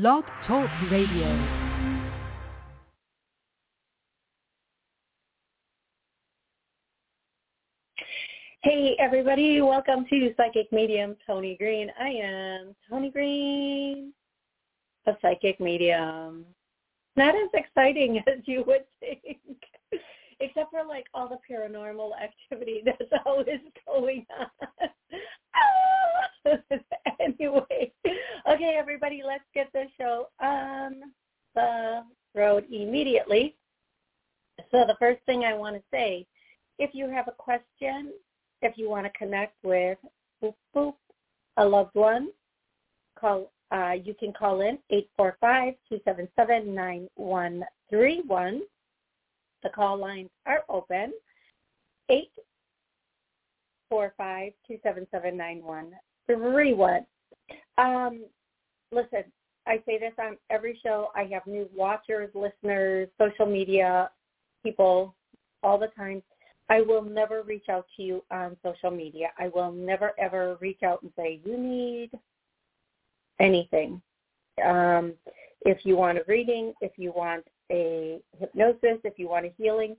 Blog Talk Radio. Hey everybody, welcome to Psychic Medium Toni Greene. I am Toni Greene, a psychic medium. Not as exciting as you would think, except for like all the paranormal activity that's always going on. anyway, okay, everybody, let's get this show on the road immediately. So the first thing I want to say, if you have a question, if you want to connect with boop, boop, a loved one, call. Uh, you can call in 845-277-9131. The call lines are open. Eight four five two seven seven nine one three one. Um, listen, I say this on every show. I have new watchers, listeners, social media people all the time. I will never reach out to you on social media. I will never ever reach out and say you need anything. Um, if you want a reading, if you want a hypnosis, if you want a healing,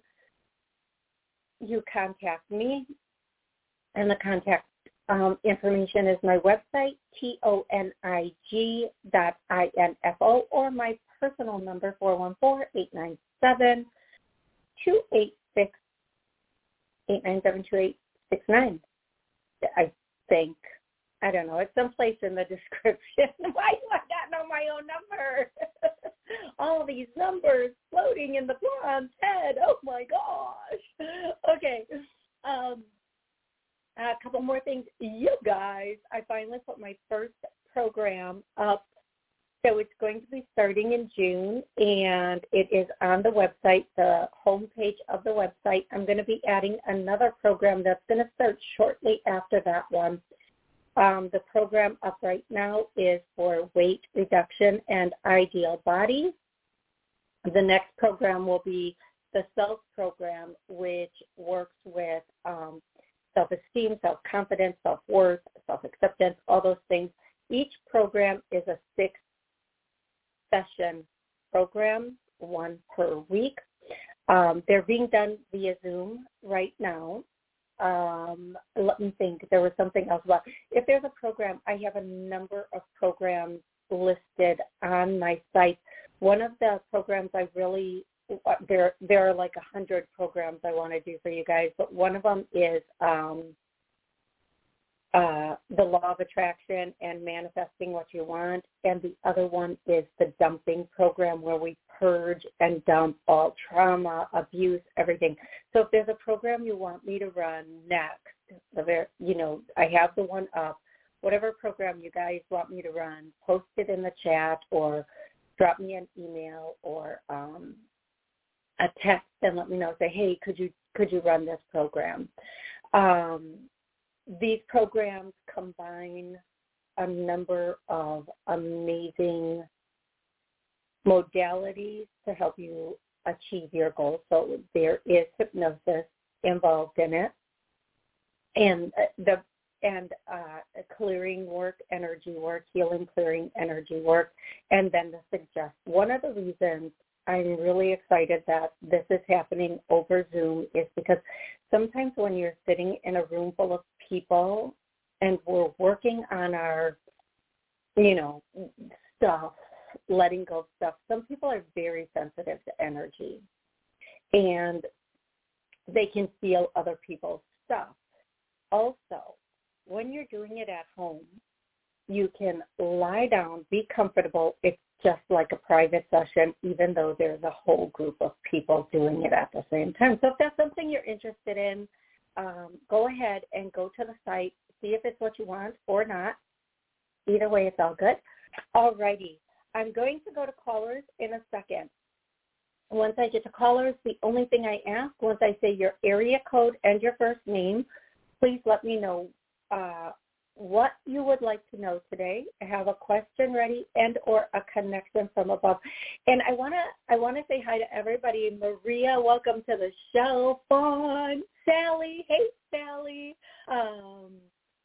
you contact me. And the contact um, information is my website, T-O-N-I-G dot I-N-F-O, or my personal number, 414-897-2866. 8972869. I think. I don't know. It's someplace in the description. Why do I not know my own number? All these numbers floating in the blonde's head. Oh my gosh. Okay. Um, a couple more things. You guys, I finally put my first program up so it's going to be starting in June, and it is on the website, the homepage of the website. I'm going to be adding another program that's going to start shortly after that one. Um, the program up right now is for weight reduction and ideal body. The next program will be the self program, which works with um, self-esteem, self-confidence, self-worth, self-acceptance, all those things. Each program is a six session program, one per week. Um, they're being done via Zoom right now. Um, let me think. There was something else about if there's a program. I have a number of programs listed on my site. One of the programs I really there there are like a hundred programs I want to do for you guys, but one of them is um, uh, the law of attraction and manifesting what you want. And the other one is the dumping program where we purge and dump all trauma, abuse, everything. So if there's a program you want me to run next, you know, I have the one up. Whatever program you guys want me to run, post it in the chat or drop me an email or um, a text and let me know. Say, hey, could you could you run this program? Um, these programs combine a number of amazing modalities to help you achieve your goals. So there is hypnosis involved in it, and uh, the and uh, clearing work, energy work, healing, clearing, energy work, and then the suggest. One of the reasons I'm really excited that this is happening over Zoom is because sometimes when you're sitting in a room full of people and we're working on our, you know, stuff, letting go of stuff, some people are very sensitive to energy and they can feel other people's stuff. Also, when you're doing it at home, you can lie down, be comfortable. It's just like a private session, even though there's a whole group of people doing it at the same time. So if that's something you're interested in, um, go ahead and go to the site, see if it's what you want or not. Either way, it's all good. All righty. I'm going to go to callers in a second. Once I get to callers, the only thing I ask, once I say your area code and your first name, please let me know uh, what you would like to know today. I have a question ready and or a connection from above. And I wanna I wanna say hi to everybody. Maria, welcome to the show. Fawn, Sally, hey Sally. Um,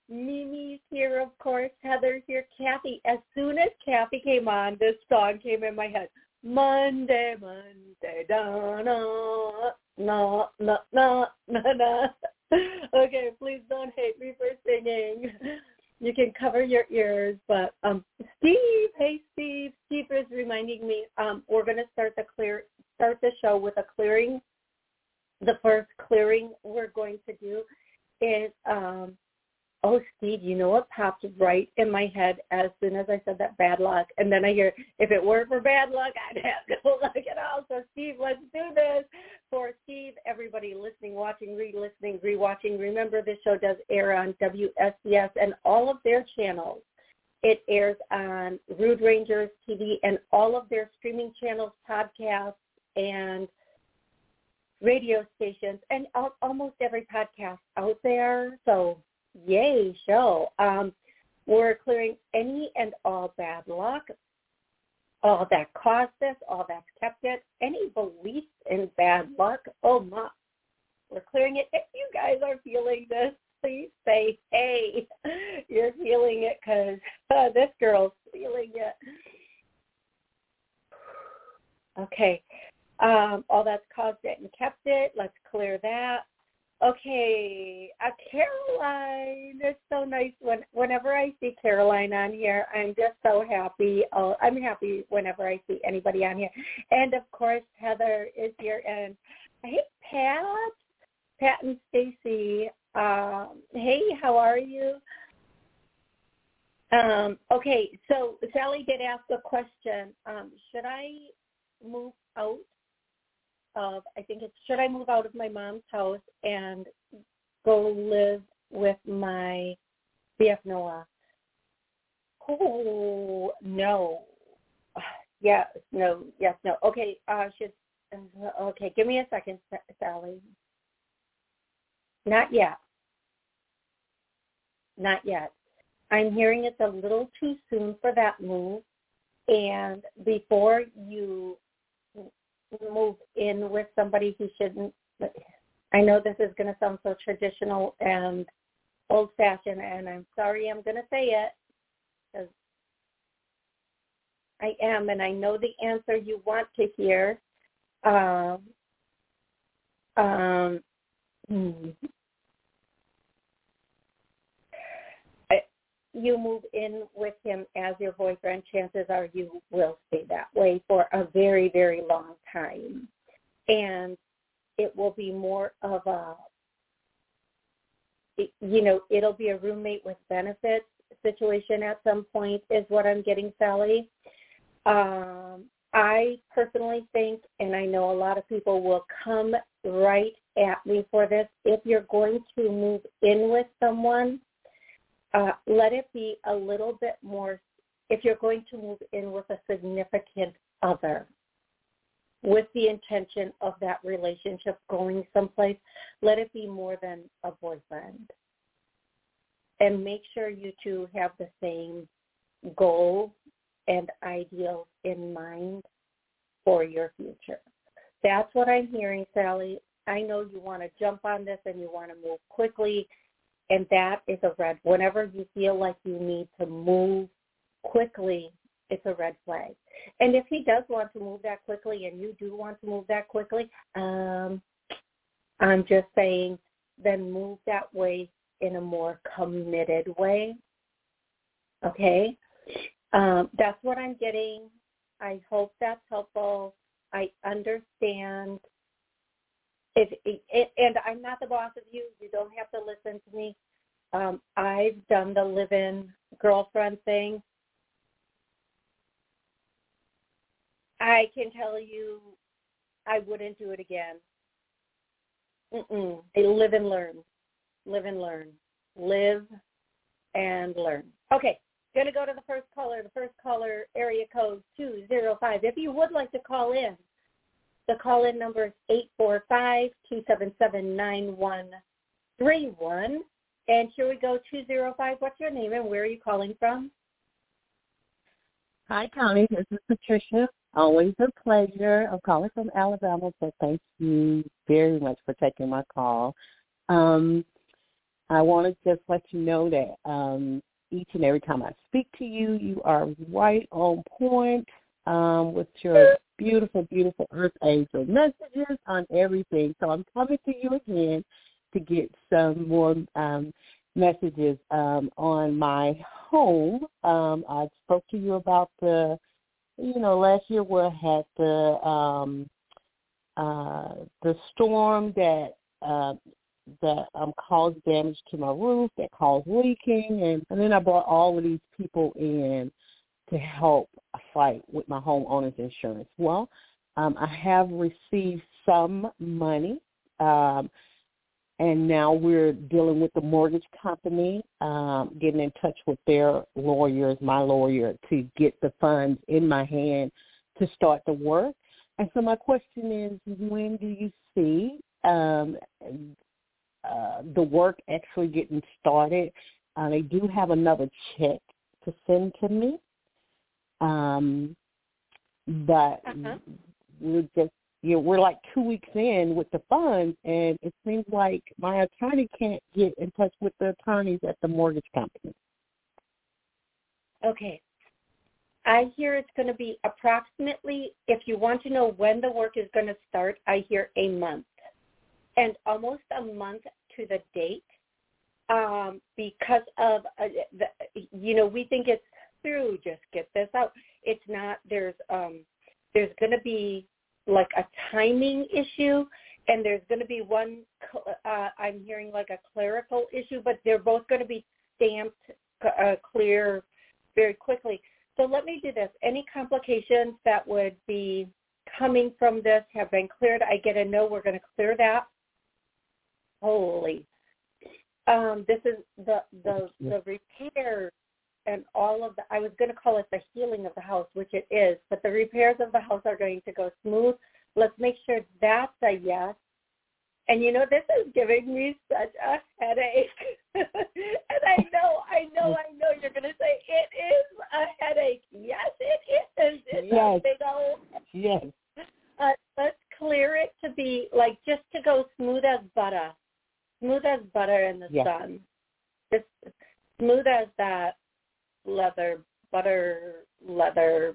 Mimi's here, of course. Heather's here. Kathy. As soon as Kathy came on, this song came in my head. Monday, Monday, da na na na na na na. Okay, please don't hate me for singing. You can cover your ears, but um, Steve, hey Steve, Steve is reminding me um, we're going to start the clear start the show with a clearing. The first clearing we're going to do is um, oh, Steve, you know what popped right in my head as soon as I said that bad luck. And then I hear, if it weren't for bad luck, I'd have no luck at all. So, Steve, let's do this. For Steve, everybody listening, watching, re-listening, re-watching, remember this show does air on WSCS and all of their channels. It airs on Rude Rangers TV and all of their streaming channels, podcasts, and radio stations, and almost every podcast out there. So yay show. Um, we're clearing any and all bad luck, all that caused this, all that's kept it, any beliefs in bad luck. Oh my, we're clearing it. If you guys are feeling this, please say, hey, you're feeling it because uh, this girl's feeling it. Okay. Um, all that's caused it and kept it. Let's clear that. Okay, uh, Caroline. It's so nice when whenever I see Caroline on here, I'm just so happy. Oh, I'm happy whenever I see anybody on here. And of course, Heather is here. And hey, Pat, Pat and Stacy. Um, hey, how are you? Um, okay, so Sally did ask a question. Um, should I move out of I think it's should I move out of my mom's house and go live with my BF Noah? Oh no. Yes, no, yes, no. Okay, uh should okay, give me a second, Sally. Not yet. Not yet. I'm hearing it's a little too soon for that move. And before you move in with somebody who shouldn't. I know this is going to sound so traditional and old-fashioned, and I'm sorry I'm going to say it because I am, and I know the answer you want to hear. Um, um, hmm. you move in with him as your boyfriend, chances are you will stay that way for a very, very long time. And it will be more of a, you know, it'll be a roommate with benefits situation at some point is what I'm getting, Sally. Um, I personally think, and I know a lot of people will come right at me for this, if you're going to move in with someone, uh, let it be a little bit more, if you're going to move in with a significant other, with the intention of that relationship going someplace, let it be more than a boyfriend. And make sure you two have the same goals and ideals in mind for your future. That's what I'm hearing, Sally. I know you want to jump on this and you want to move quickly and that is a red. Whenever you feel like you need to move quickly, it's a red flag. And if he does want to move that quickly and you do want to move that quickly, um, I'm just saying then move that way in a more committed way. Okay? Um, that's what I'm getting. I hope that's helpful. I understand if it, and I'm not the boss of you. You don't have to listen to me. Um, I've done the live-in girlfriend thing. I can tell you, I wouldn't do it again. Mm-mm. Live and learn. Live and learn. Live and learn. Okay, going to go to the first caller. The first caller, area code 205. If you would like to call in, the call-in number is 845-277-9131. And here we go, 205. What's your name and where are you calling from? Hi, Connie. This is Patricia. Always a pleasure. I'm calling from Alabama, so thank you very much for taking my call. Um, I want to just let you know that um, each and every time I speak to you, you are right on point um, with your beautiful, beautiful Earth Angel messages on everything. So I'm coming to you again to get some more um, messages um, on my home. Um, I spoke to you about the, you know, last year we had the um, uh, the storm that uh, that um, caused damage to my roof, that caused leaking, and, and then I brought all of these people in to help fight with my homeowner's insurance. Well, um, I have received some money, um, and now we're dealing with the mortgage company, um, getting in touch with their lawyers, my lawyer, to get the funds in my hand to start the work. And so my question is, when do you see um, uh, the work actually getting started? Uh, they do have another check to send to me, um, but uh-huh. we're just you know, we're like two weeks in with the funds, and it seems like my attorney can't get in touch with the attorneys at the mortgage company. Okay. I hear it's going to be approximately, if you want to know when the work is going to start, I hear a month. And almost a month to the date um, because of, uh, the, you know, we think it's through, just get this out. It's not, there's, um, there's going to be like a timing issue and there's going to be one uh, i'm hearing like a clerical issue but they're both going to be stamped uh, clear very quickly. So let me do this. Any complications that would be coming from this have been cleared? I get a no we're going to clear that. Holy. Um, this is the the the repairs and all of the, I was going to call it the healing of the house, which it is, but the repairs of the house are going to go smooth. Let's make sure that's a yes. And you know, this is giving me such a headache. and I know, I know, I know you're going to say it is a headache. Yes, it is. It's yes. a big old. Yes. Uh, let's clear it to be like just to go smooth as butter, smooth as butter in the yes. sun, just smooth as that leather butter leather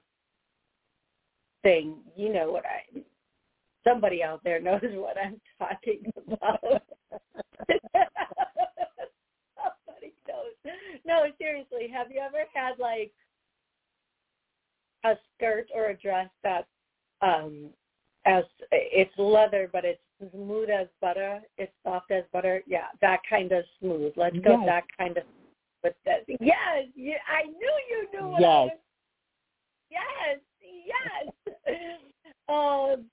thing. You know what I somebody out there knows what I'm talking about. somebody knows. No, seriously, have you ever had like a skirt or a dress that um as it's leather but it's smooth as butter, it's soft as butter. Yeah, that kind of smooth. Let's go yes. that kind of but that yes, yeah, I knew you knew what yes. I was. Yes, yes. um,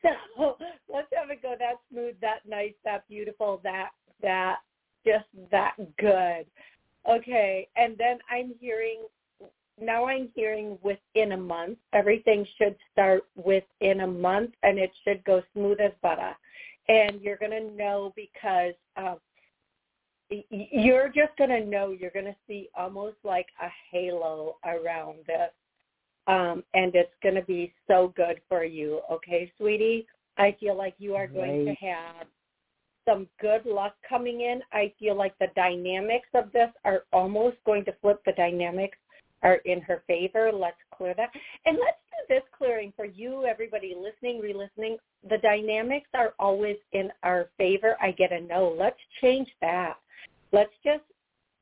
so let's have it go that smooth, that nice, that beautiful, that that just that good. Okay, and then I'm hearing now I'm hearing within a month. Everything should start within a month, and it should go smooth as butter. And you're going to know because uh, you're just going to know you're going to see almost like a halo around this um, and it's going to be so good for you okay sweetie? I feel like you are going to have some good luck coming in. I feel like the dynamics of this are almost going to flip. The dynamics are in her favor. Let's clear that. And let's do this clearing for you everybody listening re-listening. The dynamics are always in our favor. I get a no. Let's change that Let's just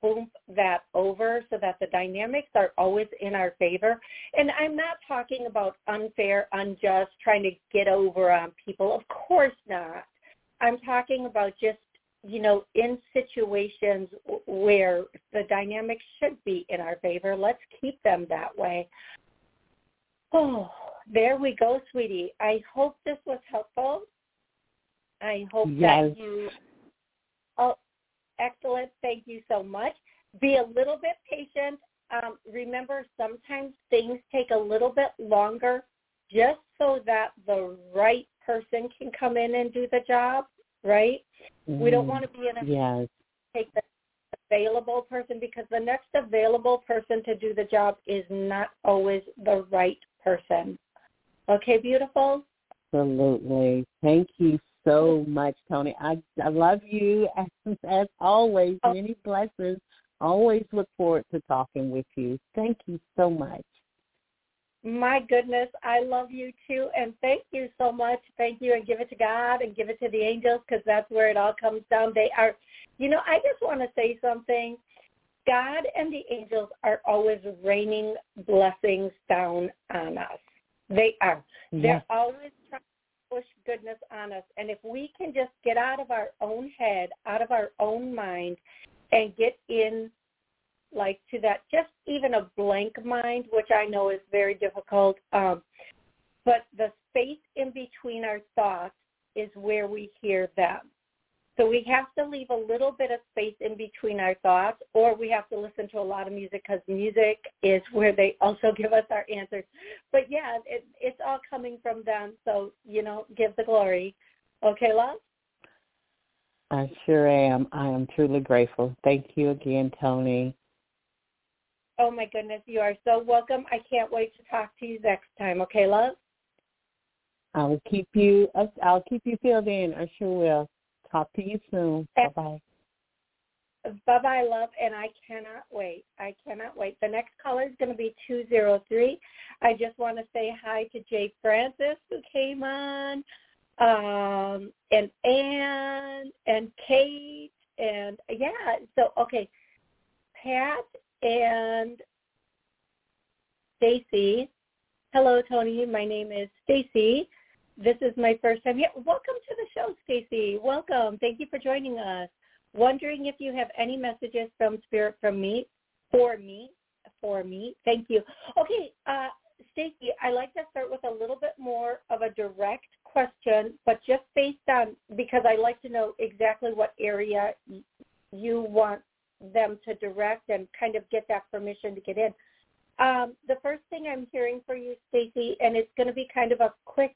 boom that over so that the dynamics are always in our favor. And I'm not talking about unfair, unjust, trying to get over on people. Of course not. I'm talking about just, you know, in situations where the dynamics should be in our favor, let's keep them that way. Oh, there we go, sweetie. I hope this was helpful. I hope yes. that you Excellent. Thank you so much. Be a little bit patient. Um, remember, sometimes things take a little bit longer just so that the right person can come in and do the job, right? Mm, we don't mm-hmm. want to be in a yes. take the available person because the next available person to do the job is not always the right person. Okay, beautiful? Absolutely. Thank you so much, Toni. I I love you as, as always. Oh. Many blessings. Always look forward to talking with you. Thank you so much. My goodness, I love you too, and thank you so much. Thank you, and give it to God and give it to the angels because that's where it all comes down. They are, you know, I just want to say something. God and the angels are always raining blessings down on us. They are. Yes. They're always trying push goodness on us. And if we can just get out of our own head, out of our own mind, and get in like to that just even a blank mind, which I know is very difficult. Um, but the space in between our thoughts is where we hear them. So we have to leave a little bit of space in between our thoughts, or we have to listen to a lot of music because music is where they also give us our answers. But yeah, it, it's all coming from them. So you know, give the glory. Okay, love. I sure am. I am truly grateful. Thank you again, Toni. Oh my goodness, you are so welcome. I can't wait to talk to you next time. Okay, love. I will keep you. I'll keep you filled in. I sure will. Talk to you soon. Bye bye. Bye bye, love, and I cannot wait. I cannot wait. The next caller is going to be 203. I just want to say hi to Jay Francis who came on, um, and Anne and Kate, and yeah. So okay, Pat and Stacy. Hello, Toni. My name is Stacy. This is my first time here. Welcome to the show, Stacy. Welcome. Thank you for joining us. Wondering if you have any messages from Spirit from me, for me, for me. Thank you. Okay, uh, Stacy, I like to start with a little bit more of a direct question, but just based on because I like to know exactly what area you want them to direct and kind of get that permission to get in. Um, the first thing I'm hearing for you, Stacy, and it's going to be kind of a quick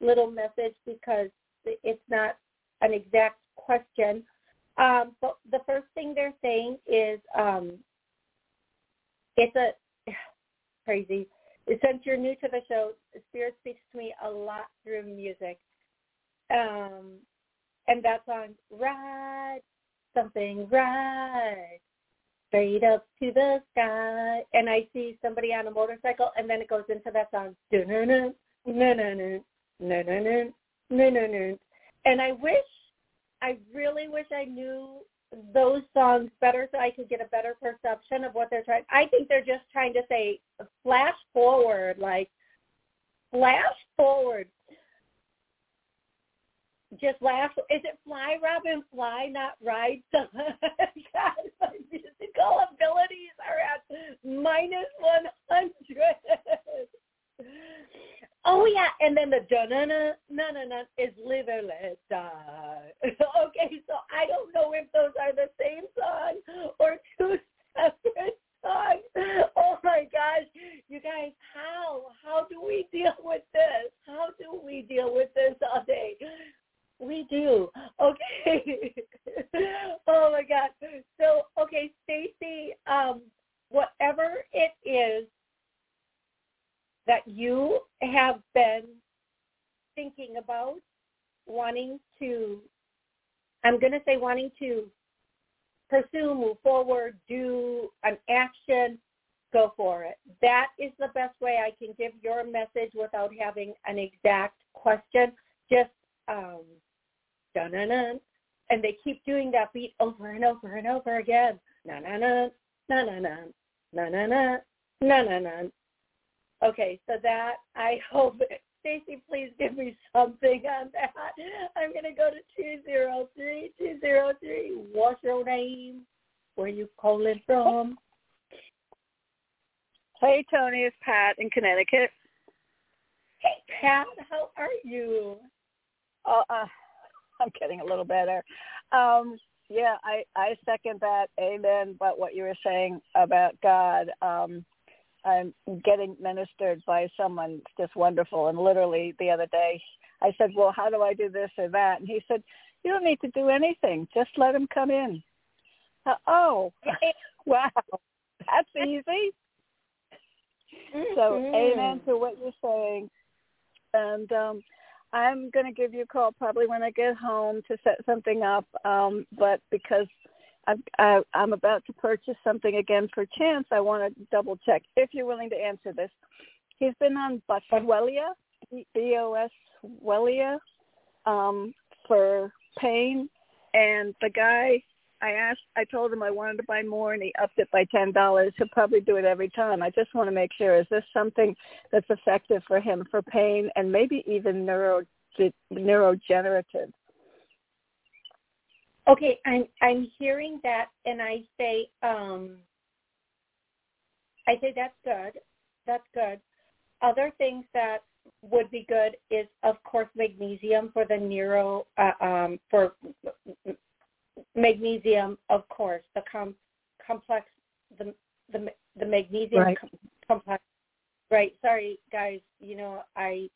little message because it's not an exact question. Um, but the first thing they're saying is um, it's a crazy. Since you're new to the show, Spirit speaks to me a lot through music. Um, and that song, Ride Something Ride Straight Up to the Sky. And I see somebody on a motorcycle, and then it goes into that song, no, no, no, no, no, no. And I wish, I really wish I knew those songs better so I could get a better perception of what they're trying. I think they're just trying to say flash forward, like flash forward. Just laugh. Is it fly, Robin? Fly, not ride. God, my musical abilities are at minus one hundred. Oh yeah, and then the na na na na na is live or let die. okay, so I don't know if those are the same song or two separate songs. Oh my gosh, you guys, how how do we deal with this? How do we deal with this all day? We do. Connecticut. Hey, Pat, how are you? Oh, uh, I'm getting a little better. Um, yeah, I, I second that. Amen. But what you were saying about God, um, I'm getting ministered by someone just wonderful. And literally the other day, I said, "Well, how do I do this or that?" And he said, "You don't need to do anything. Just let him come in." Uh, oh, wow, that's easy. Mm-hmm. So, amen to what you're saying. And um, I'm going to give you a call probably when I get home to set something up. Um, but because I've, I, I'm about to purchase something again for Chance, I want to double check if you're willing to answer this. He's been on Boswellia, B-O-S Wellia, um, for pain, and the guy I asked, I told him I wanted to buy more, and he upped it by ten dollars. He'll probably do it every time. I just want to make sure: is this something that's effective for him for pain and maybe even neuro neurogenerative? Okay, I'm I'm hearing that, and I say, um, I say that's good. That's good. Other things that would be good is, of course, magnesium for the neuro uh, um, for magnesium, of course, the com- complex, the the the magnesium right. com- complex. Right. Sorry, guys. You know, I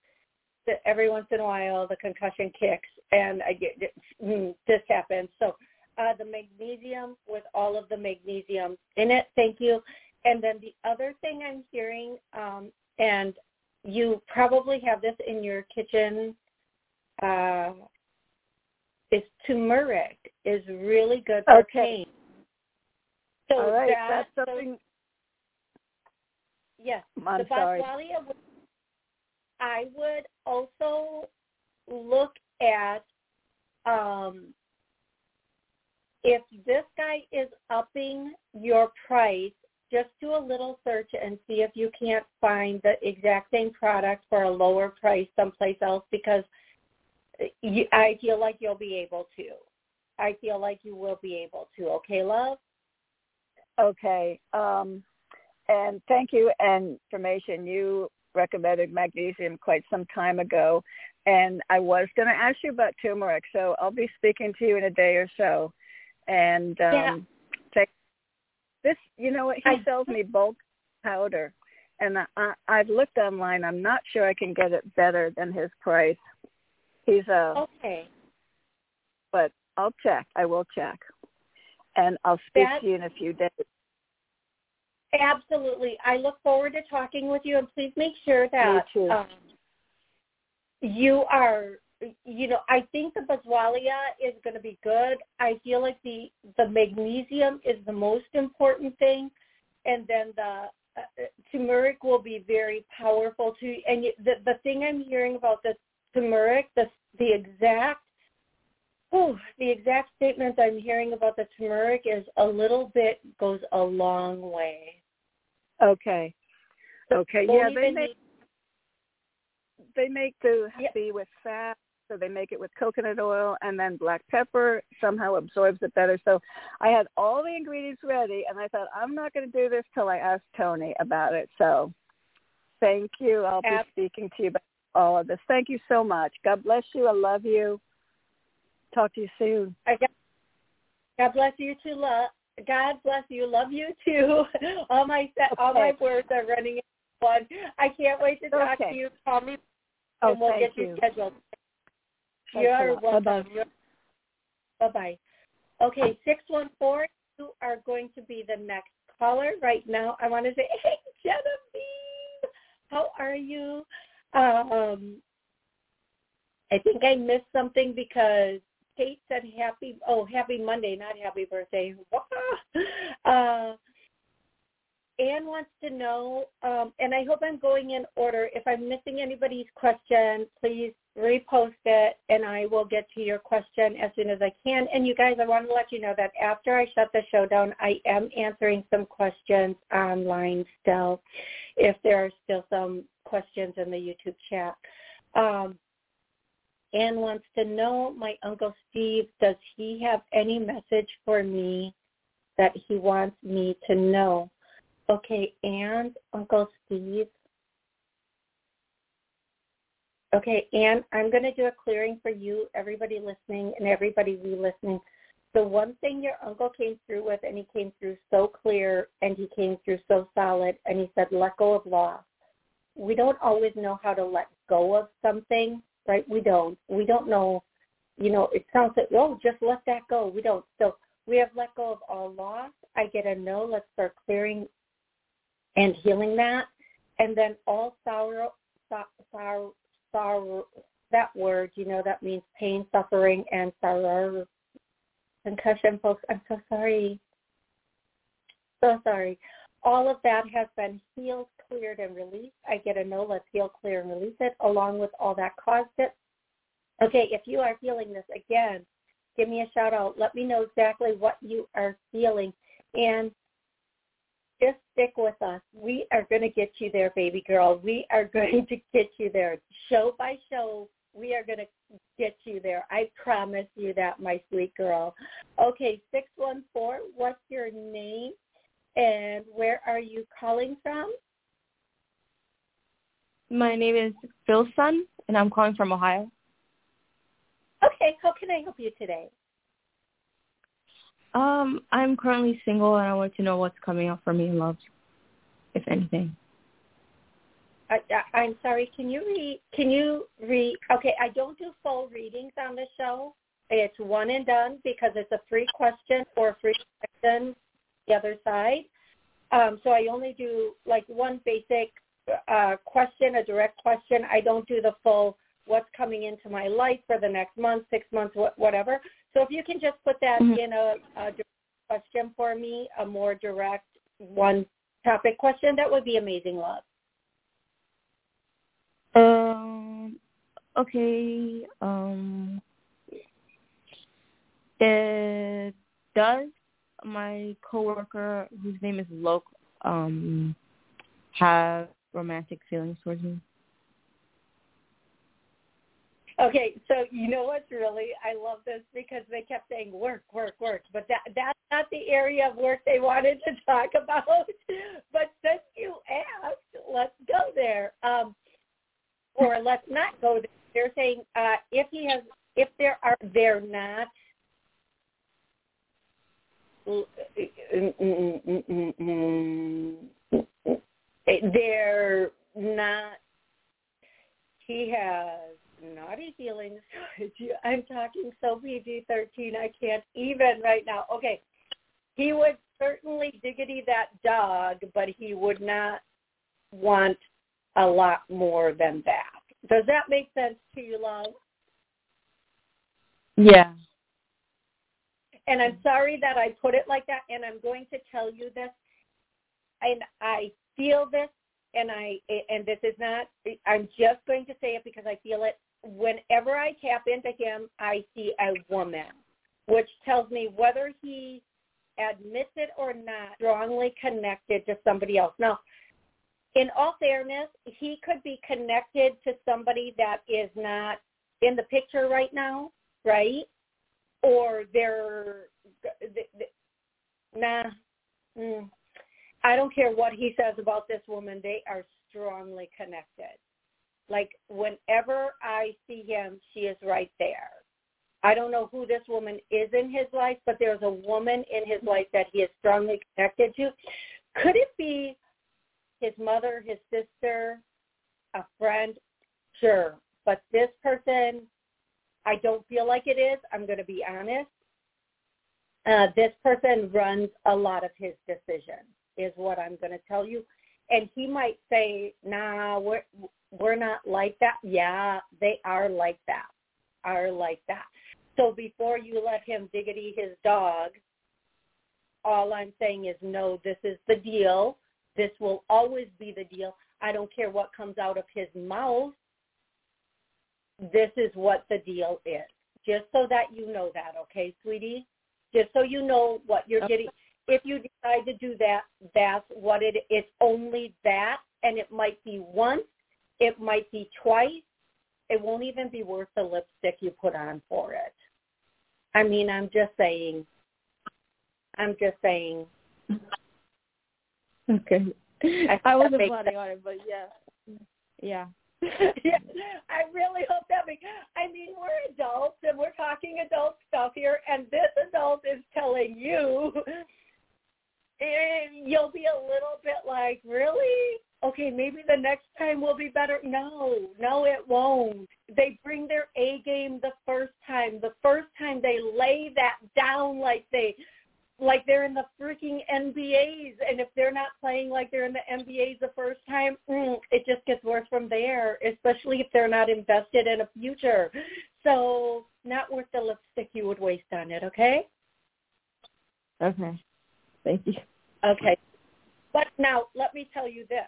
every once in a while the concussion kicks and I get mm, this happens. So uh, the magnesium with all of the magnesium in it. Thank you. And then the other thing I'm hearing, um, and you probably have this in your kitchen uh, is turmeric is really good for okay. pain. So All right, that, that's something. So, yes, I'm the sorry. boswellia. I would also look at um, if this guy is upping your price. Just do a little search and see if you can't find the exact same product for a lower price someplace else because you, I feel like you'll be able to. I feel like you will be able to. Okay, love? Okay. Um, and thank you and information. You recommended magnesium quite some time ago, and I was going to ask you about turmeric, so I'll be speaking to you in a day or so. And um, yeah. take this. You know what? He I, sells me bulk powder, and I, I've looked online. I'm not sure I can get it better than his price. He's a okay, but I'll check. I will check, and I'll speak that, to you in a few days. Absolutely. I look forward to talking with you, and please make sure that um, you are. You know, I think the boswellia is going to be good. I feel like the the magnesium is the most important thing, and then the uh, turmeric will be very powerful too. And the the thing I'm hearing about the turmeric, the the exact oh, the exact statement I'm hearing about the turmeric is a little bit goes a long way. Okay. Okay. Yeah, they make they make the yeah. be with fat, so they make it with coconut oil and then black pepper somehow absorbs it better. So I had all the ingredients ready, and I thought I'm not going to do this till I ask Toni about it. So thank you. I'll be speaking to you about all of this. Thank you so much. God bless you. I love you. Talk to you soon. God bless you too. Love. God bless you. Love you too. all my all my words are running in one. I can't wait to talk okay. to you. Call me oh, and we'll get you, you scheduled. Thanks You're welcome. Bye-bye. Bye bye. Okay, six one four. You are going to be the next caller right now. I want to say, hey, Genevieve, how are you? Um, I think I missed something because Kate said happy, oh, happy Monday, not happy birthday. Uh, Anne wants to know, um, and I hope I'm going in order. If I'm missing anybody's question, please repost it, and I will get to your question as soon as I can. And you guys, I want to let you know that after I shut the show down, I am answering some questions online still, if there are still some questions in the YouTube chat. Um, Anne wants to know, my Uncle Steve, does he have any message for me that he wants me to know? Okay, and Uncle Steve. Okay, Anne, I'm going to do a clearing for you, everybody listening and everybody re-listening. The one thing your uncle came through with, and he came through so clear, and he came through so solid, and he said, let go of loss. We don't always know how to let go of something, right? We don't. We don't know, you know, it sounds like, oh, just let that go. We don't. So we have let go of all loss. I get a no. Let's start clearing and healing that. And then all sorrow, sorrow, sorrow, that word. You know that means pain, suffering, and sorrow. Concussion, folks. I'm so sorry. So sorry. All of that has been healed, cleared, and released. I get a no, let's heal, clear, and release it, along with all that caused it. Okay, if you are feeling this again, give me a shout out. Let me know exactly what you are feeling. And just stick with us. We are going to get you there, baby girl. We are going to get you there. Show by show, we are going to get you there. I promise you that, my sweet girl. Okay, 614, what's your name and where are you calling from? My name is Phil Sun, and I'm calling from Ohio. Okay, how can I help you today? Um, I'm currently single, and I want to know what's coming up for me in love, if anything. I, I'm sorry. Can you read? Can you read? Okay, I don't do full readings on the show. It's one and done because it's a free question or a free question the other side. Um, so I only do like one basic uh, question, a direct question. I don't do the full what's coming into my life for the next month, six months, whatever. So if you can just put that mm-hmm. in a, a question for me, a more direct one topic question, that would be amazing, love. Um. Okay. Um. It does my coworker, whose name is Loke, um, have romantic feelings towards me? Okay, so you know what's really I love this because they kept saying work, work, work, but that that's not the area of work they wanted to talk about. But since you asked, let's go there. Um, or let's not go there. They're saying uh, if he has, if there are, they're not. They're not. He has naughty feelings I'm talking so PG-13. I can't even right now. Okay. He would certainly diggity that dog, but he would not want a lot more than that. Does that make sense to you, love? Yeah. And I'm sorry that I put it like that, and I'm going to tell you this, and I feel this, and I and this is not. I'm just going to say it because I feel it whenever I tap into him, I see a woman, which tells me whether he admits it or not, strongly connected to somebody else. Now, in all fairness, he could be connected to somebody that is not in the picture right now, right? Or they're, nah, mm, I don't care what he says about this woman. They are strongly connected. Like whenever I see him, she is right there. I don't know who this woman is in his life, but there's a woman in his life that he is strongly connected to. Could it be his mother, his sister, a friend? Sure. But this person, I don't feel like it is. I'm going to be honest. Uh, this person runs a lot of his decisions, is what I'm going to tell you. And he might say, nah, we're, we're not like that. Yeah, they are like that. Are like that. So before you let him diggity his dog, all I'm saying is no, this is the deal. This will always be the deal. I don't care what comes out of his mouth. This is what the deal is. Just so that you know that, okay, sweetie? Just so you know what you're getting. If you decide to do that, that's what it is. It's only that, and it might be once it might be twice. It won't even be worth the lipstick you put on for it. I mean, I'm just saying. I'm just saying. Okay. I, I wasn't planning on it, but yeah. Yeah. yeah, I really hope that makes. I mean, we're adults and we're talking adult stuff here, and this adult is telling you. And you'll be a little bit like, really? okay, maybe the next time will be better. No, no, it won't. They bring their A game the first time. The first time they lay that down like they like they're in the freaking NBAs, and if they're not playing like they're in the NBAs the first time, mm, it just gets worse from there. Especially if they're not invested in a future. So, not worth the lipstick you would waste on it. Okay. Okay. Thank you. Okay. But now let me tell you this.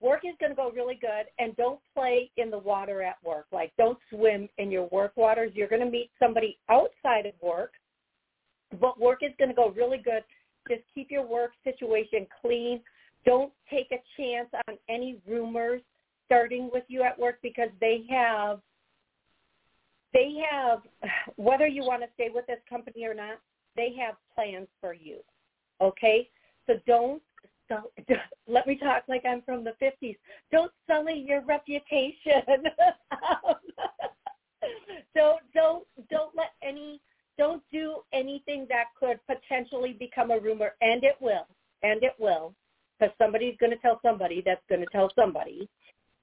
Work is going to go really good and don't play in the water at work. Like don't swim in your work waters. You're going to meet somebody outside of work, but work is going to go really good. Just keep your work situation clean. Don't take a chance on any rumors starting with you at work because they have they have whether you want to stay with this company or not, they have plans for you. Okay? So don't don't, let me talk like I'm from the 50s. Don't sully your reputation. don't don't don't let any don't do anything that could potentially become a rumor, and it will, and it will, because somebody's going to tell somebody that's going to tell somebody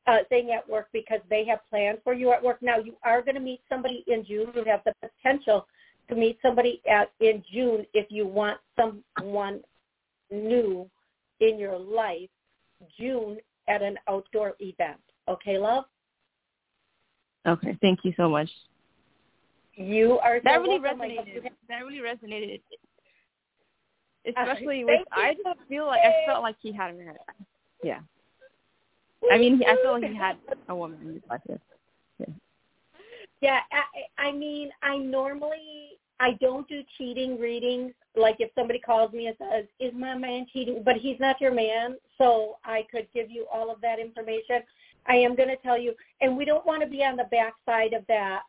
uh, thing at work because they have plans for you at work. Now you are going to meet somebody in June. who has the potential to meet somebody at in June if you want someone new in your life June at an outdoor event. Okay, love? Okay, thank you so much. You are that so really welcome. resonated. That really resonated. Especially uh, with I just feel like I felt like he had a man. Yeah. I mean, I feel like he had a woman in his life. Yeah. Yeah, I, I mean, I normally I don't do cheating readings. Like if somebody calls me and says, "Is my man cheating?" But he's not your man, so I could give you all of that information. I am going to tell you, and we don't want to be on the backside of that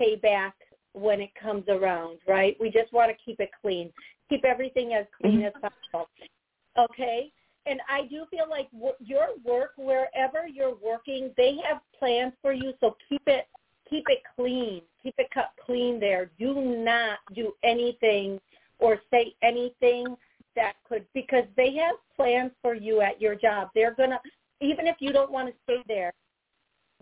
payback when it comes around, right? We just want to keep it clean, keep everything as clean mm-hmm. as possible. Okay. And I do feel like your work, wherever you're working, they have plans for you. So keep it keep it clean. Keep it cut clean there. Do not do anything or say anything that could because they have plans for you at your job. They're gonna even if you don't want to stay there,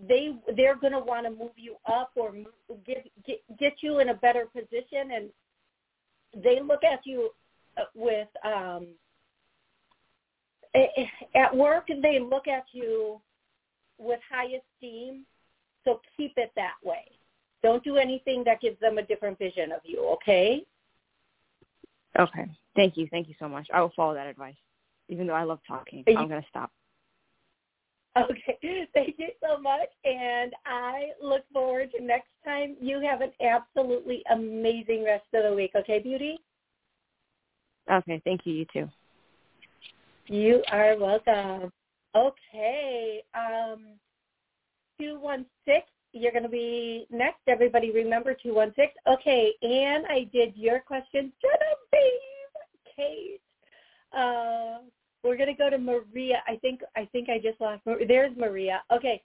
they they're gonna want to move you up or move, get, get get you in a better position, and they look at you uh, with um at work. They look at you with high esteem so keep it that way. Don't do anything that gives them a different vision of you, okay? Okay. Thank you. Thank you so much. I will follow that advice. Even though I love talking, you- I'm going to stop. Okay. Thank you so much. And I look forward to next time. You have an absolutely amazing rest of the week. Okay, Beauty? Okay. Thank you. You too. You are welcome. Okay. Um, 216. You're going to be next. Everybody remember 216. Okay, Anne, I did your question. Genevieve, Kate. Uh, we're going to go to Maria. I think I think I just lost. There's Maria. Okay.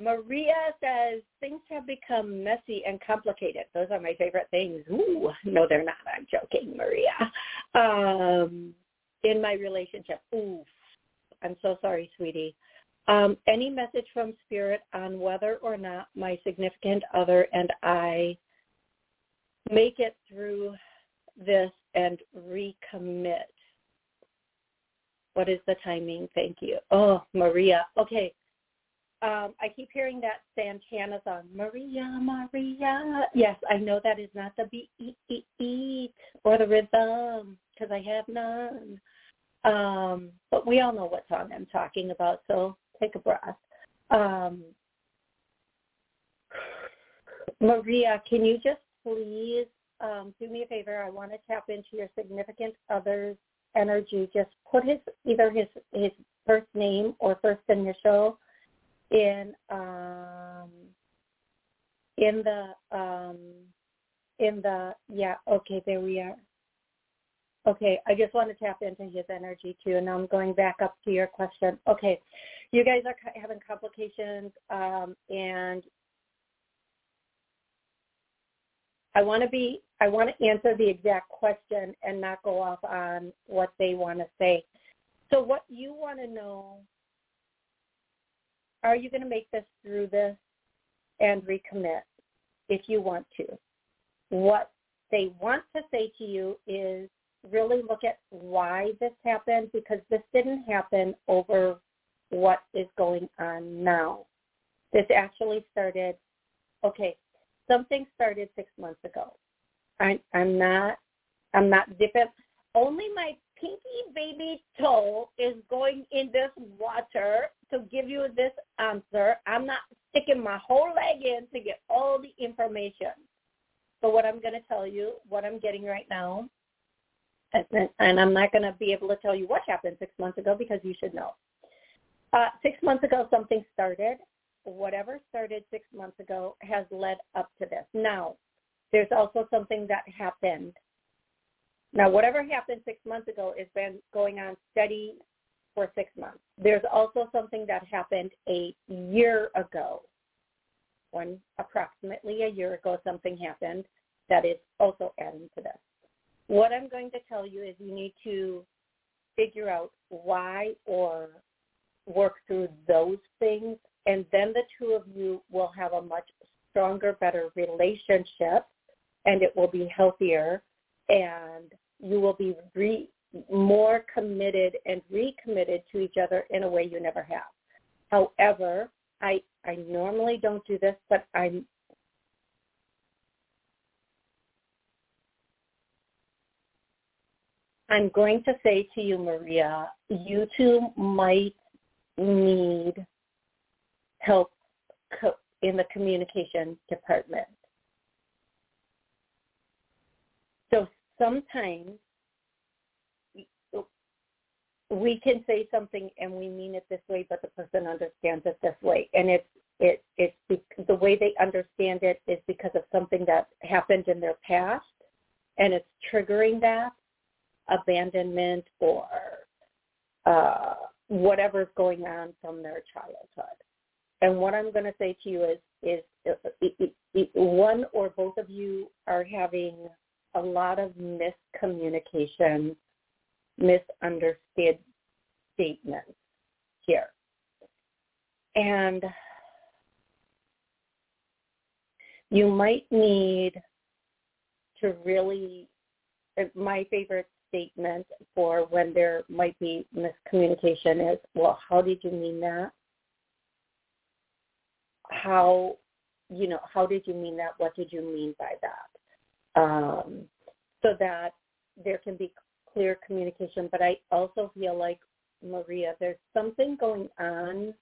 Maria says things have become messy and complicated. Those are my favorite things. Ooh, no, they're not. I'm joking, Maria. Um, in my relationship. Ooh, I'm so sorry, sweetie. Um, any message from Spirit on whether or not my significant other and I make it through this and recommit. What is the timing? Thank you. Oh, Maria. Okay. Um, I keep hearing that Santana song, Maria, Maria. Yes, I know that is not the beat eat or the rhythm because I have none. Um, but we all know what song I'm talking about, so take a breath. Um, Maria, can you just please um, do me a favor? I want to tap into your significant other's energy. Just put his either his his first name or first initial in um, in the um, in the yeah. Okay, there we are. Okay, I just want to tap into his energy too, and I'm going back up to your question. Okay, you guys are having complications, um, and I want to be, I want to answer the exact question and not go off on what they want to say. So, what you want to know: Are you going to make this through this and recommit if you want to? What they want to say to you is really look at why this happened because this didn't happen over what is going on now. This actually started, okay, something started six months ago. I, I'm not, I'm not dipping. Only my pinky baby toe is going in this water to give you this answer. I'm not sticking my whole leg in to get all the information. So what I'm going to tell you, what I'm getting right now, and, I'm not going to be able to tell you what happened six months ago because you should know. Uh, six months ago, something started. Whatever started six months ago has led up to this. Now, there's also something that happened. Now, whatever happened six months ago has been going on steady for six months. There's also something that happened a year ago. When approximately a year ago something happened that is also adding to this. What I'm going to tell you is you need to figure out why or work through those things and then the two of you will have a much stronger, better relationship and it will be healthier and you will be re- more committed and recommitted to each other in a way you never have. However, I I normally don't do this, but I'm I'm going to say to you, Maria, you two might need help co- in the communication department. So sometimes we can say something and we mean it this way, but the person understands it this way, and it's it it's the way they understand it is because of something that happened in their past, and it's triggering that abandonment or uh, whatever's going on from their childhood. And what I'm going to say to you is is it, one or both of you are having a lot of miscommunication misunderstood statements here. And you might need to really, my favorite statement for when there might be miscommunication is, well, how did you mean that? How, you know, how did you mean that? What did you mean by that? Um, so that there can be clear communication, but I also feel like, Maria, there's something going on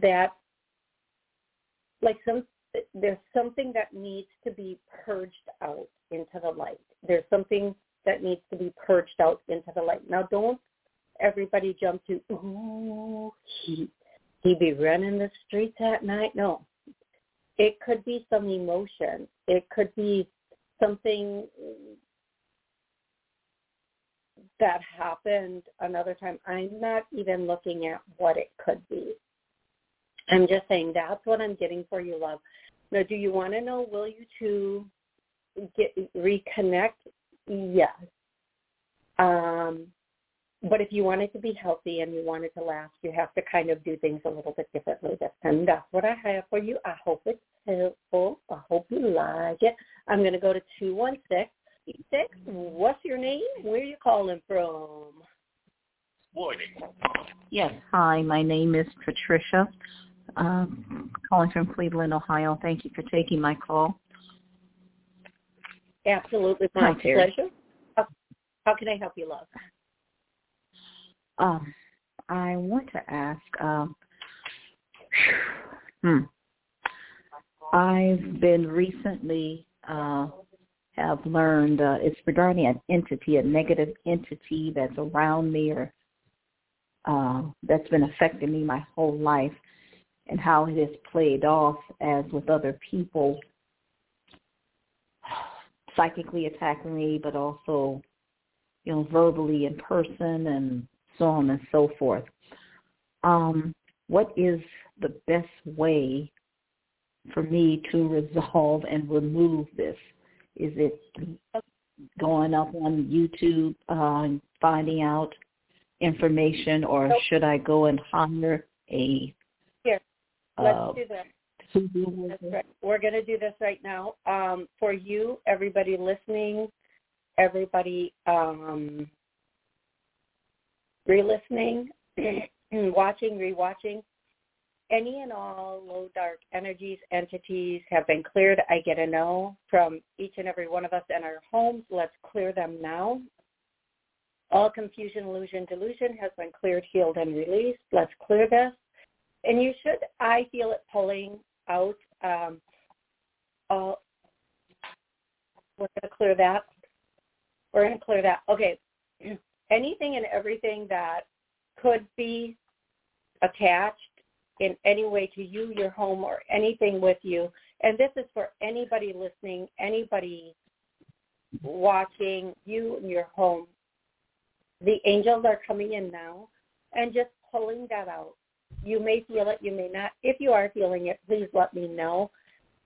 that, like some, there's something that needs to be purged out into the light. There's something that needs to be purged out into the light. Now, don't everybody jump to, ooh, he, he be running the streets at night. No. It could be some emotion. It could be something that happened another time. I'm not even looking at what it could be. I'm just saying that's what I'm getting for you, love. Now, do you want to know, will you two get reconnect? Yes. Um, but if you want it to be healthy and you want it to last, you have to kind of do things a little bit differently this time. That's what I have for you. I hope it's helpful. I hope you like it. I'm going to go to 216 Six. What's your name? Where are you calling from? Morning. Yes. Hi, my name is Patricia. Um, calling from Cleveland, Ohio. Thank you for taking my call. Absolutely, my Hi, pleasure. How, how, can I help you, love? Um, I want to ask. Um, hmm. I've been recently uh, have learned uh, it's regarding an entity, a negative entity that's around me or uh, that's been affecting me my whole life and how it has played off as with other people psychically attacking me but also you know verbally in person and so on and so forth. Um what is the best way for me to resolve and remove this? Is it going up on YouTube, uh, finding out information, or should I go and hire a Here, let's uh, do that. Right. We're going to do this right now. Um, for you, everybody listening, everybody um, re-listening, watching, re-watching, any and all low dark energies, entities have been cleared. I get a no from each and every one of us in our homes. Let's clear them now. All confusion, illusion, delusion has been cleared, healed, and released. Let's clear this. And you should, I feel it pulling out. Um, uh, we're going to clear that. We're going to clear that. Okay. Anything and everything that could be attached in any way to you, your home, or anything with you. And this is for anybody listening, anybody watching, you and your home. The angels are coming in now and just pulling that out. You may feel it, you may not. If you are feeling it, please let me know.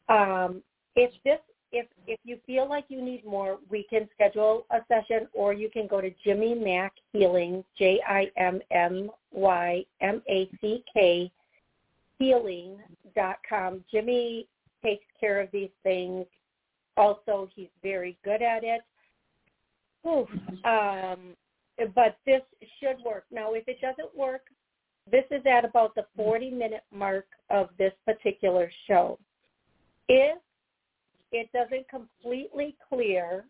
Um, if this if if you feel like you need more, we can schedule a session or you can go to Jimmy Mack Healing, J I M M Y M A C K healing.com. Jimmy takes care of these things. Also, he's very good at it. Um, but this should work. Now, if it doesn't work, this is at about the 40-minute mark of this particular show. If it doesn't completely clear,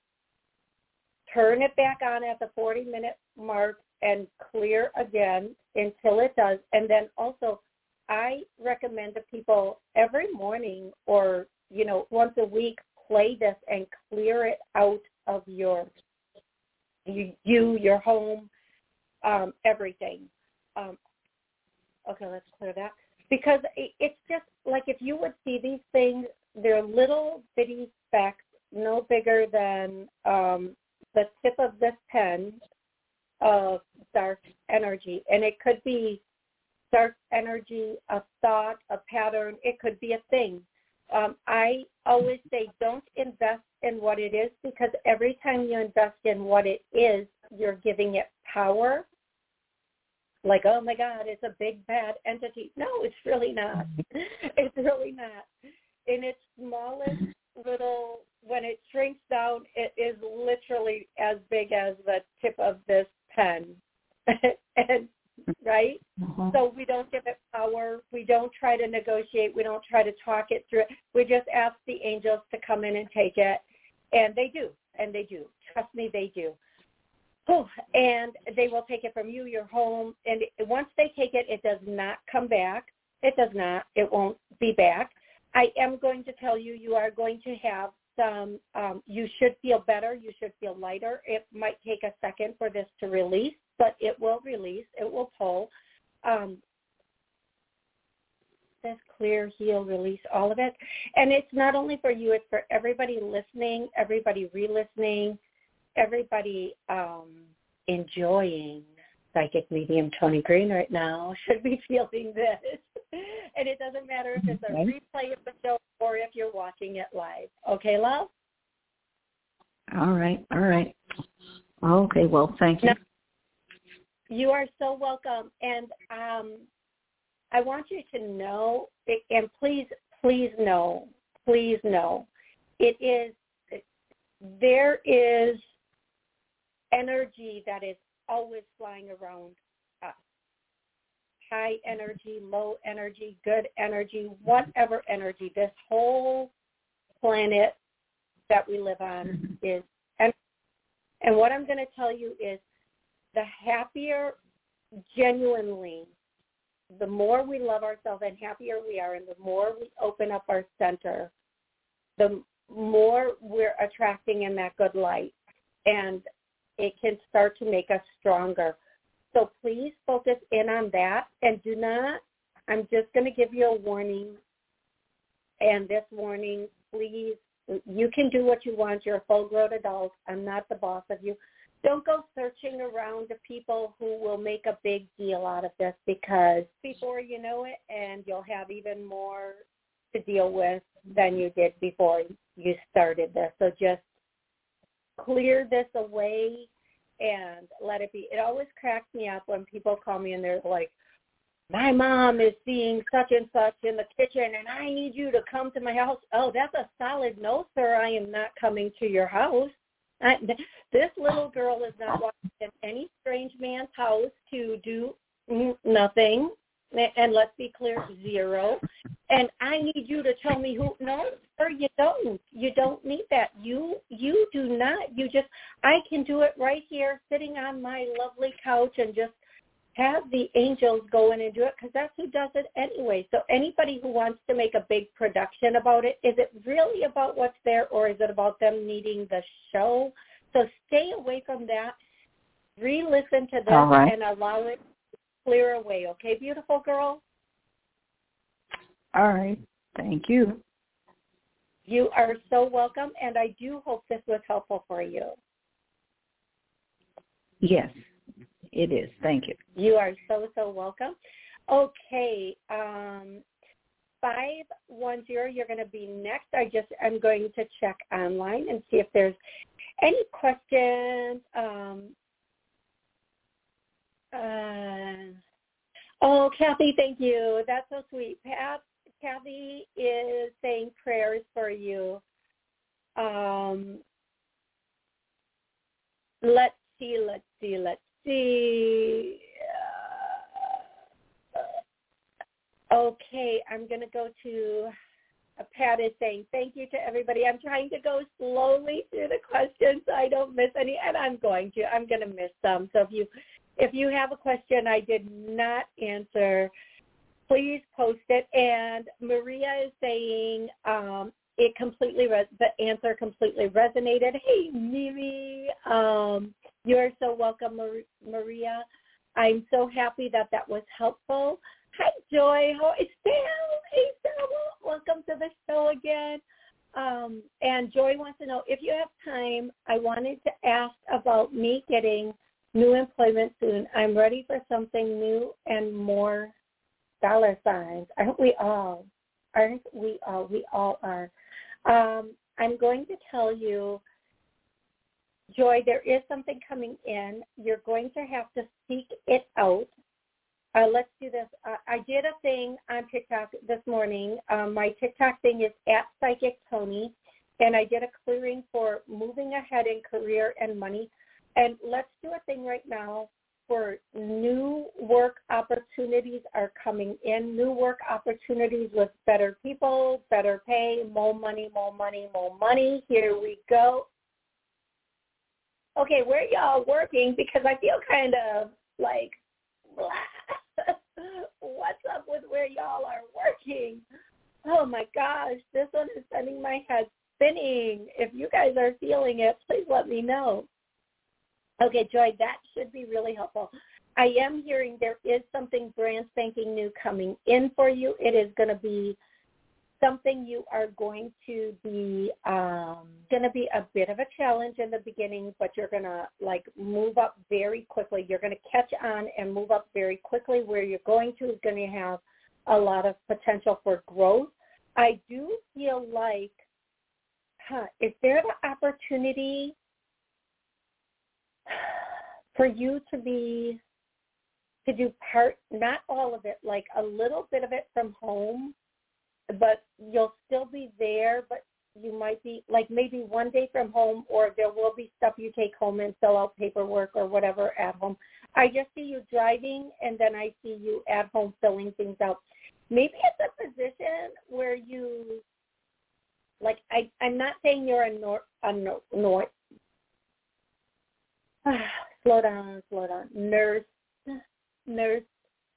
turn it back on at the 40-minute mark and clear again until it does. And then also I recommend to people every morning or, you know, once a week play this and clear it out of your you, you your home, um, everything. Um, okay, let's clear that because it's just like if you would see these things, they're little bitty specks, no bigger than um, the tip of this pen of dark energy, and it could be dark energy, a thought, a pattern. It could be a thing. Um, I always say don't invest in what it is because every time you invest in what it is, you're giving it power. Like, oh my God, it's a big bad entity. No, it's really not. it's really not. In its smallest little, when it shrinks down, it is literally as big as the tip of this pen. and right? Uh-huh. So we don't give it power. We don't try to negotiate. We don't try to talk it through. We just ask the angels to come in and take it. And they do. And they do. Trust me, they do. And they will take it from you, your home. And once they take it, it does not come back. It does not. It won't be back. I am going to tell you, you are going to have some, um, you should feel better. You should feel lighter. It might take a second for this to release but it will release, it will pull. Um, says clear, heal, release, all of it. And it's not only for you, it's for everybody listening, everybody re-listening, everybody um, enjoying psychic medium Toni Greene right now should be feeling this. and it doesn't matter if it's a replay of the show or if you're watching it live. Okay, love? All right, all right. Okay, well, thank you. Now, you are so welcome. And um, I want you to know, and please, please know, please know, it is, there is energy that is always flying around us. High energy, low energy, good energy, whatever energy. This whole planet that we live on mm-hmm. is and and what I'm going to tell you is the happier genuinely the more we love ourselves and happier we are and the more we open up our center the more we're attracting in that good light and it can start to make us stronger. So please focus in on that and do not i'm just going to give you a warning. And this warning please you can do what you want. You're a full grown adult. I'm not the boss of you. Don't go searching around to people who will make a big deal out of this because before you know it and you'll have even more to deal with than you did before you started this. So just clear this away and let it be. It always cracks me up when people call me and they're like, my mom is seeing such and such in the kitchen and I need you to come to my house. Oh, that's a solid no, sir. I am not coming to your house. I, this little girl is not walking in any strange man's house to do nothing. And let's be clear, zero. And I need you to tell me who. No, sir, you don't. You don't need that. You you do not. You just. I can do it right here, sitting on my lovely couch, and just have the angels go in and do it because that's who does it anyway. So anybody who wants to make a big production about it, is it really about what's there or is it about them needing the show? So stay away from that. Re-listen to this right. and allow it to clear away. Okay, beautiful girl? All right. Thank you. You are so welcome, and I do hope this was helpful for you. Yes. It is. Thank you. You are so, so welcome. Okay. Um, 510, you're going to be next. I just, I'm going to check online and see if there's any questions. Um, uh, oh, Kathy, thank you. That's so sweet. Pat, Kathy is saying prayers for you. Um, let's see, let's see, let's see. Uh, okay, I'm going to go to uh, Pat is saying, thank you to everybody. I'm trying to go slowly through the questions so I don't miss any, and I'm going to. I'm going to miss some. So if you if you have a question I did not answer, please post it. And Maria is saying um, it completely res- the answer completely resonated. Hey, Mimi, Um, you're so welcome, Maria. I'm so happy that that was helpful. Hi, Joy. How is Sam? Hey, Sam. Welcome to the show again. Um, and Joy wants to know if you have time. I wanted to ask about me getting new employment soon. I'm ready for something new and more dollar signs. Aren't we all? Aren't we all? We all are. Um, I'm going to tell you Joy, there is something coming in. You're going to have to seek it out. Uh, let's do this. Uh, I did a thing on TikTok this morning. Um, my TikTok thing is at Psychic Toni, and I did a clearing for moving ahead in career and money. And let's do a thing right now for new work opportunities are coming in. New work opportunities with better people, better pay, more money, more money, more money. Here we go okay, where y'all working? Because I feel kind of like, what's up with where y'all are working? Oh my gosh, this one is sending my head spinning. If you guys are feeling it, please let me know. Okay, Joy, that should be really helpful. I am hearing there is something brand spanking new coming in for you. It is going to be something you are going to be um, going to be a bit of a challenge in the beginning, but you're going to like move up very quickly. You're going to catch on and move up very quickly. Where you're going to is going to have a lot of potential for growth. I do feel like, huh, is there the opportunity for you to be to do part, not all of it, like a little bit of it from home but you'll still be there, but you might be like maybe one day from home or there will be stuff you take home and fill out paperwork or whatever at home. I just see you driving and then I see you at home filling things out. Maybe it's a position where you like I I'm not saying you're a nor a nor, slow down, slow down. Nurse nurse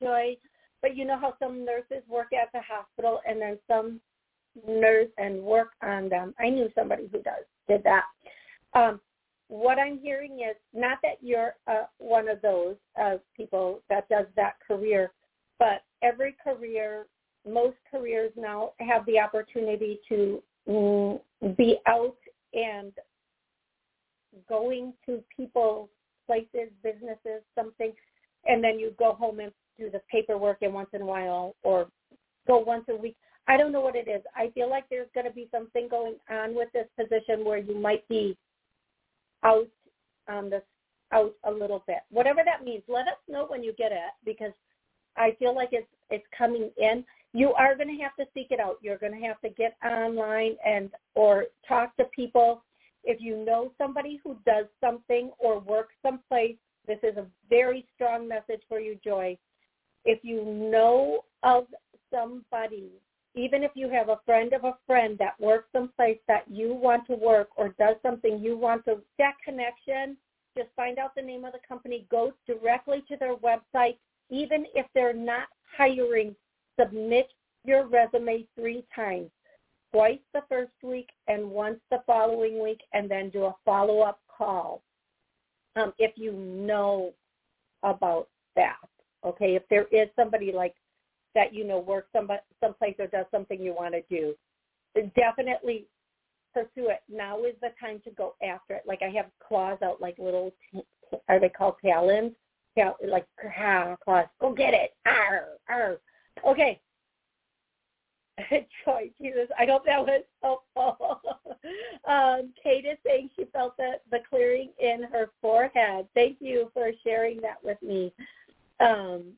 joy but you know how some nurses work at the hospital and then some nurse and work on them. I knew somebody who does did that. Um, what I'm hearing is not that you're uh, one of those uh, people that does that career, but every career, most careers now have the opportunity to mm, be out and going to people, places, businesses, something, and then you go home and do the paperwork and once in a while or go once a week. I don't know what it is. I feel like there's going to be something going on with this position where you might be out on this out a little bit. Whatever that means, let us know when you get it because I feel like it's it's coming in. You are going to have to seek it out. You're going to have to get online and or talk to people. If you know somebody who does something or works someplace, this is a very strong message for you, Joy. If you know of somebody, even if you have a friend of a friend that works someplace that you want to work or does something you want to, that connection, just find out the name of the company, go directly to their website. Even if they're not hiring, submit your resume three times, twice the first week and once the following week, and then do a follow-up call um, if you know about that. Okay, if there is somebody like that you know works some someplace or does something you want to do, definitely pursue it. Now is the time to go after it. Like I have claws out, like little, are they called talons? Yeah, like ah, claws. Go get it. Arr, arr. Okay. Joy, Jesus, I hope that was helpful. um, Kate is saying she felt the, the clearing in her forehead. Thank you for sharing that with me. Um,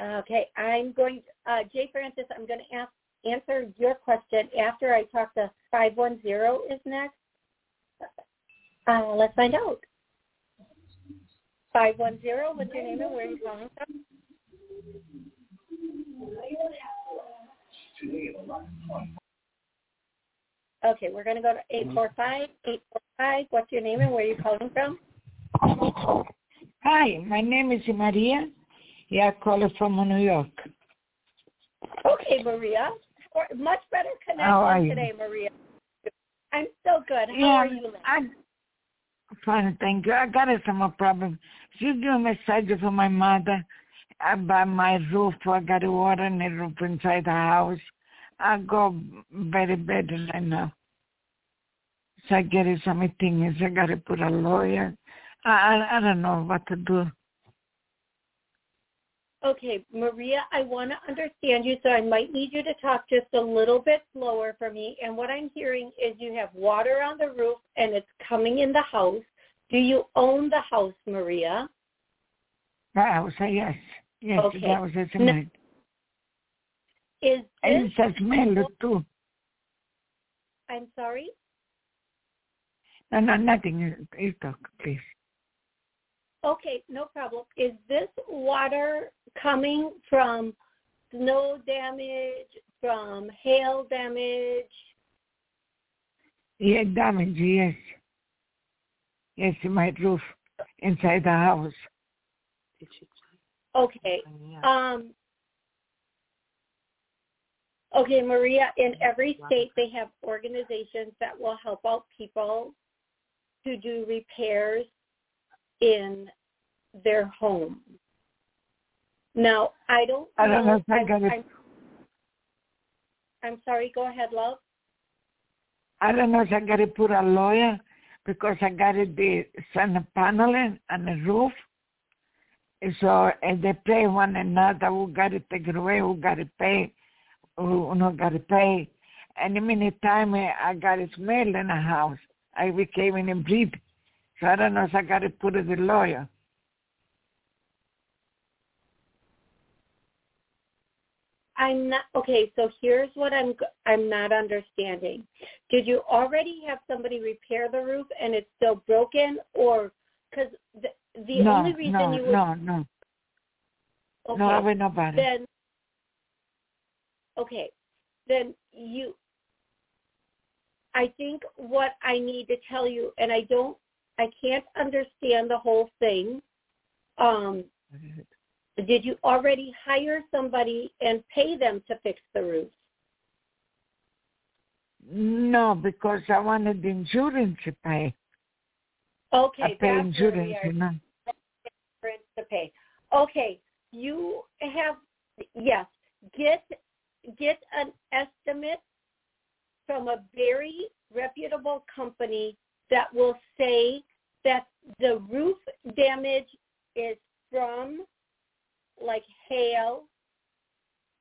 okay, I'm going, to, uh, Jay Francis, I'm going to ask answer your question after I talk to 510 is next. Uh, let's find out. 510, what's your name and where are you calling from? Okay, we're going to go to 845. 845, what's your name and where are you calling from? Hi, my name is Maria. Yeah, I call from New York. Okay, Maria much better connection today, Maria. I'm so good. How yeah, are you? I'm fine, thank you. I got a small problem. She do a message for my mother about my roof. I got water in the roof inside the house. I go very bad right now. So I get something. So I got to put a lawyer. I, I I don't know what to do. Okay, Maria, I want to understand you, so I might need you to talk just a little bit slower for me. And what I'm hearing is you have water on the roof and it's coming in the house. Do you own the house, Maria? I would say yes. Yes, okay. that was a cement. Is this... And it says smell too. I'm sorry? No, no, nothing. You talk, please. Okay, no problem. Is this water coming from snow damage, from hail damage? Yeah, damage, yes. Yes, in my roof inside the house. Okay. Um, okay, Maria, in every state they have organizations that will help out people to do repairs in their home. Now, I don't. I don't know, if I got it. I'm, I'm sorry. Go ahead, love. I don't know if I got to put a lawyer because I got it the sun panel and the roof. So and they pay one another who got it away, who got to pay, who not got to pay. And the minute time eh, I got a smell in the house, I became in a breathe. So I don't know if I got to put it the lawyer. I'm not okay. So here's what I'm I'm not understanding. Did you already have somebody repair the roof and it's still broken, or because the no, only reason no, you would no no okay, no I would then okay then you I think what I need to tell you, and I don't I can't understand the whole thing. Um, did you already hire somebody and pay them to fix the roof? No, because I wanted the insurance to pay. Okay, I pay that's insurance, you know. Insurance to pay. Okay, you have yes. Get get an estimate from a very reputable company that will say that the roof damage is from like hail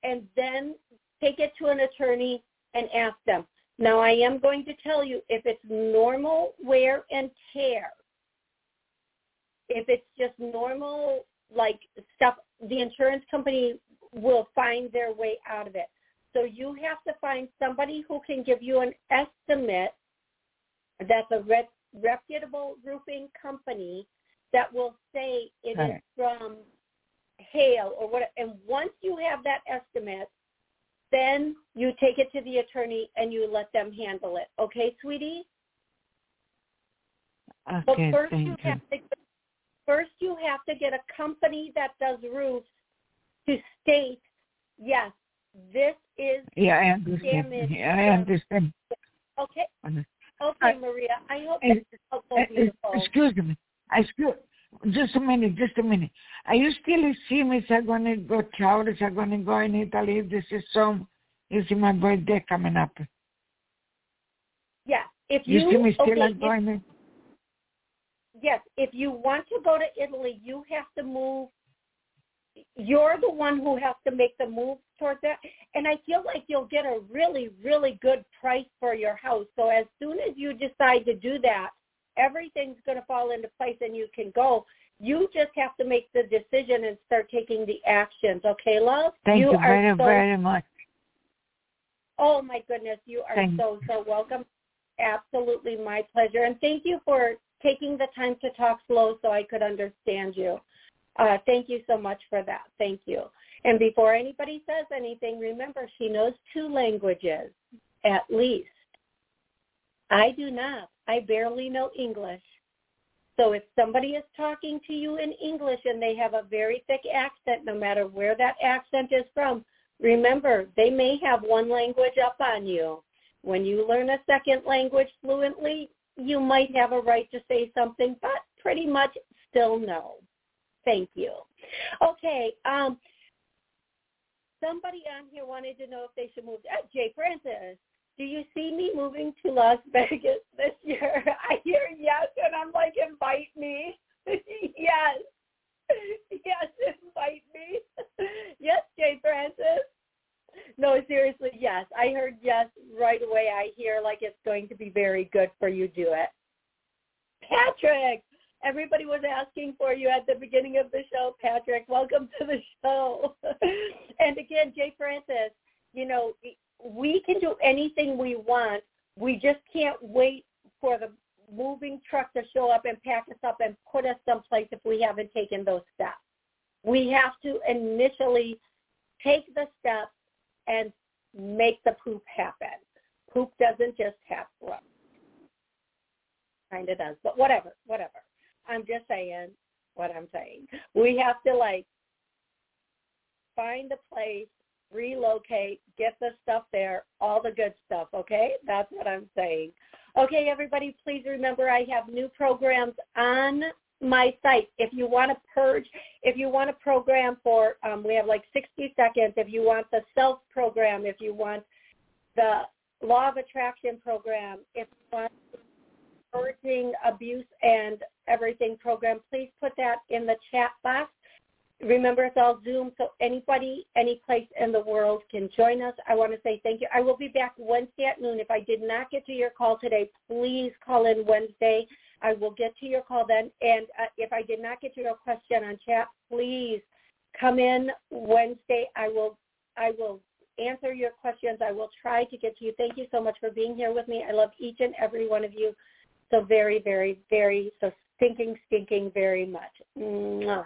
and then take it to an attorney and ask them. Now I am going to tell you if it's normal wear and tear, if it's just normal like stuff the insurance company will find their way out of it. So you have to find somebody who can give you an estimate that's a re- reputable roofing company that will say it Right. is from hail or what. And once you have that estimate, then you take it to the attorney and you let them handle it. Okay, sweetie? But Okay, first you thank you. have to first you have to get a company that does roofs to state, yes, this is Yeah, I understand. damage Yeah, I understand. okay. Okay, I- Maria. I hope this is helpful. Excuse me. Excuse, just a minute, just a minute. Are you still seeing if I'm going to go travel, if I'm going to go in Italy? This is some, is my birthday coming up. Yes. If You, you, see me still okay, if- going there? Yes, if you want to go to Italy, you have to move. You're the one who has to make the move towards that. And I feel like you'll get a really, really good price for your house. So as soon as you decide to do that, everything's going to fall into place and you can go. You just have to make the decision and start taking the actions. Okay, love? Thank you, are very, so very much. Oh my goodness, you are Thank so so welcome. Absolutely my pleasure, and thank you for taking the time to talk slow so I could understand you. Uh, thank you so much for that. Thank you. And before anybody says anything, remember she knows two languages at least. I do not. I barely know English. So if somebody is talking to you in English and they have a very thick accent, no matter where that accent is from, remember they may have one language up on you. When you learn a second language fluently, you might have a right to say something, but pretty much still no. Thank you. Okay. Um, somebody on here wanted to know if they should move. Uh, Jay Francis, do you see me moving to Las Vegas this year? I hear yes, and I'm like, invite me. yes. Yes, invite me. yes, Jay Francis. No, seriously, yes. I heard yes right away. I hear like it's going to be very good for you do it. Patrick, everybody was asking for you at the beginning of the show. Patrick, welcome to the show. and again, Jay Francis, you know, we can do anything we want. We just can't wait for the moving truck to show up and pack us up and put us someplace if we haven't taken those steps. We have to initially take the steps and make the poop happen. Poop doesn't just have happen. Kind of does, but whatever, whatever. I'm just saying what I'm saying. We have to like find a place, relocate, get the stuff there, all the good stuff, okay? That's what I'm saying. Okay, everybody, please remember I have new programs on my site. If you want to purge, if you want a program for, um, we have like 60 seconds. If you want the self program, if you want the law of attraction program, if you want purging abuse and everything program, please put that in the chat box. Remember, it's all Zoom, so anybody, any place in the world can join us. I want to say thank you. I will be back Wednesday at noon. If I did not get to your call today, please call in Wednesday. I will get to your call then. And uh, if I did not get to your question on chat, please come in Wednesday. I will, I will answer your questions. I will try to get to you. Thank you so much for being here with me. I love each and every one of you so very, very, very, so stinking, stinking very much. Mwah.